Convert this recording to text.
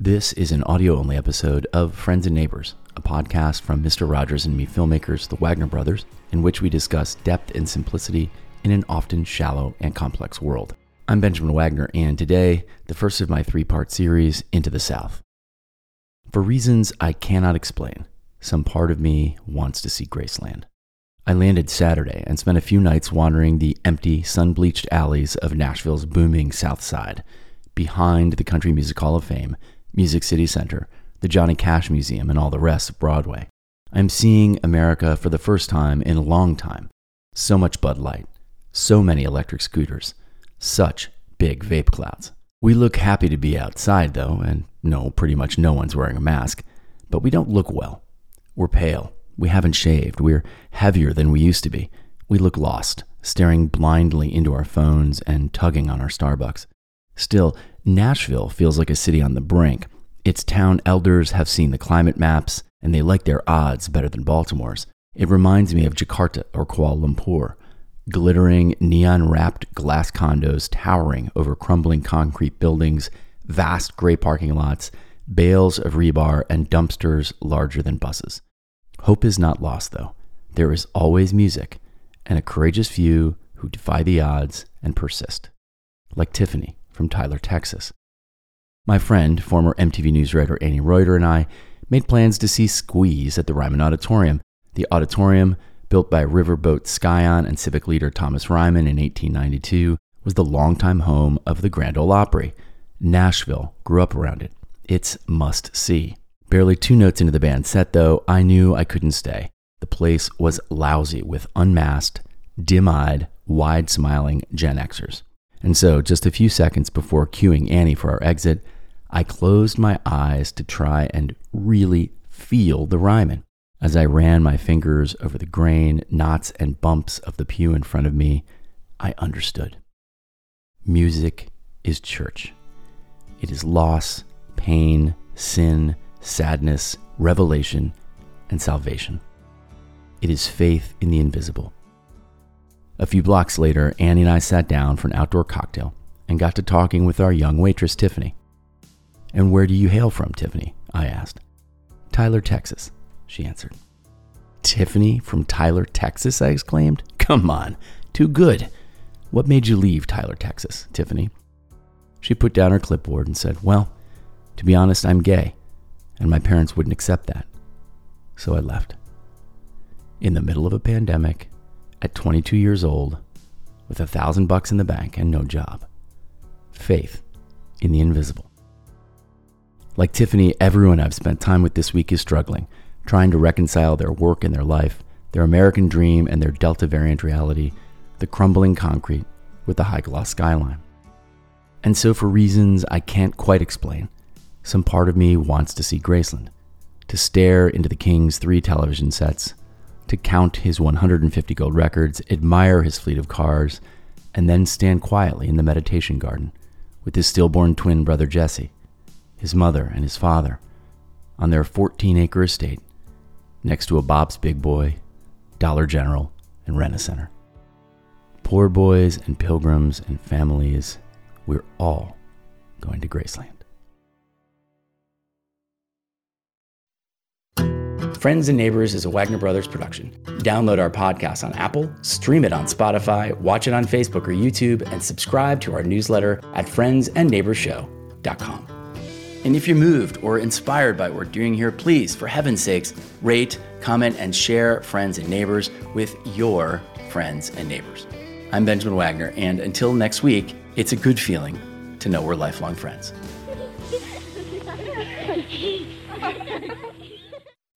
This is an audio only episode of Friends and Neighbors, a podcast from Mr. Rogers and me filmmakers, the Wagner brothers, in which we discuss depth and simplicity in an often shallow and complex world. I'm Benjamin Wagner, and today, the first of my three part series, Into the South. For reasons I cannot explain, some part of me wants to see Graceland. I landed Saturday and spent a few nights wandering the empty, sun bleached alleys of Nashville's booming South Side, behind the Country Music Hall of Fame Music City Center, the Johnny Cash Museum, and all the rest of Broadway. I'm seeing America for the first time in a long time. So much Bud Light, so many electric scooters, such big vape clouds. We look happy to be outside, though, and no, pretty much no one's wearing a mask, but we don't look well. We're pale. We haven't shaved. We're heavier than we used to be. We look lost, staring blindly into our phones and tugging on our Starbucks. Still, Nashville feels like a city on the brink. Its town elders have seen the climate maps, and they like their odds better than Baltimore's. It reminds me of Jakarta or Kuala Lumpur. Glittering, neon wrapped glass condos towering over crumbling concrete buildings, vast gray parking lots, bales of rebar, and dumpsters larger than buses. Hope is not lost, though. There is always music and a courageous few who defy the odds and persist, like Tiffany from Tyler, Texas. My friend, former MTV News writer Annie Reuter, and I made plans to see Squeeze at the Ryman Auditorium. The auditorium, built by Riverboat Scion and civic leader Thomas Ryman in 1892, was the longtime home of the Grand Ole Opry. Nashville grew up around it. It's must see. Barely two notes into the band set, though, I knew I couldn't stay. The place was lousy with unmasked, dim eyed, wide smiling Gen Xers. And so, just a few seconds before cueing Annie for our exit, I closed my eyes to try and really feel the Ryman. As I ran my fingers over the grain, knots, and bumps of the pew in front of me, I understood. Music is church. It is loss, pain, sin, sadness, revelation, and salvation. It is faith in the invisible. A few blocks later, Annie and I sat down for an outdoor cocktail and got to talking with our young waitress, Tiffany. And where do you hail from, Tiffany? I asked. Tyler, Texas, she answered. Tiffany from Tyler, Texas? I exclaimed. Come on, too good. What made you leave Tyler, Texas, Tiffany? She put down her clipboard and said, Well, to be honest, I'm gay, and my parents wouldn't accept that. So I left. In the middle of a pandemic, at 22 years old with a thousand bucks in the bank and no job. Faith in the invisible. Like Tiffany, everyone I've spent time with this week is struggling, trying to reconcile their work and their life, their American dream and their Delta variant reality, the crumbling concrete with the high gloss skyline. And so, for reasons I can't quite explain, some part of me wants to see Graceland, to stare into the King's three television sets to count his 150 gold records, admire his fleet of cars, and then stand quietly in the meditation garden with his stillborn twin brother Jesse, his mother, and his father on their 14 acre estate next to a Bob's Big Boy, Dollar General, and Rent Center. Poor boys and pilgrims and families, we're all going to Graceland. Friends and Neighbors is a Wagner Brothers production. Download our podcast on Apple, stream it on Spotify, watch it on Facebook or YouTube, and subscribe to our newsletter at friendsandneighborsshow.com. And if you're moved or inspired by what we're doing here, please, for heaven's sakes, rate, comment, and share Friends and Neighbors with your friends and neighbors. I'm Benjamin Wagner, and until next week, it's a good feeling to know we're lifelong friends.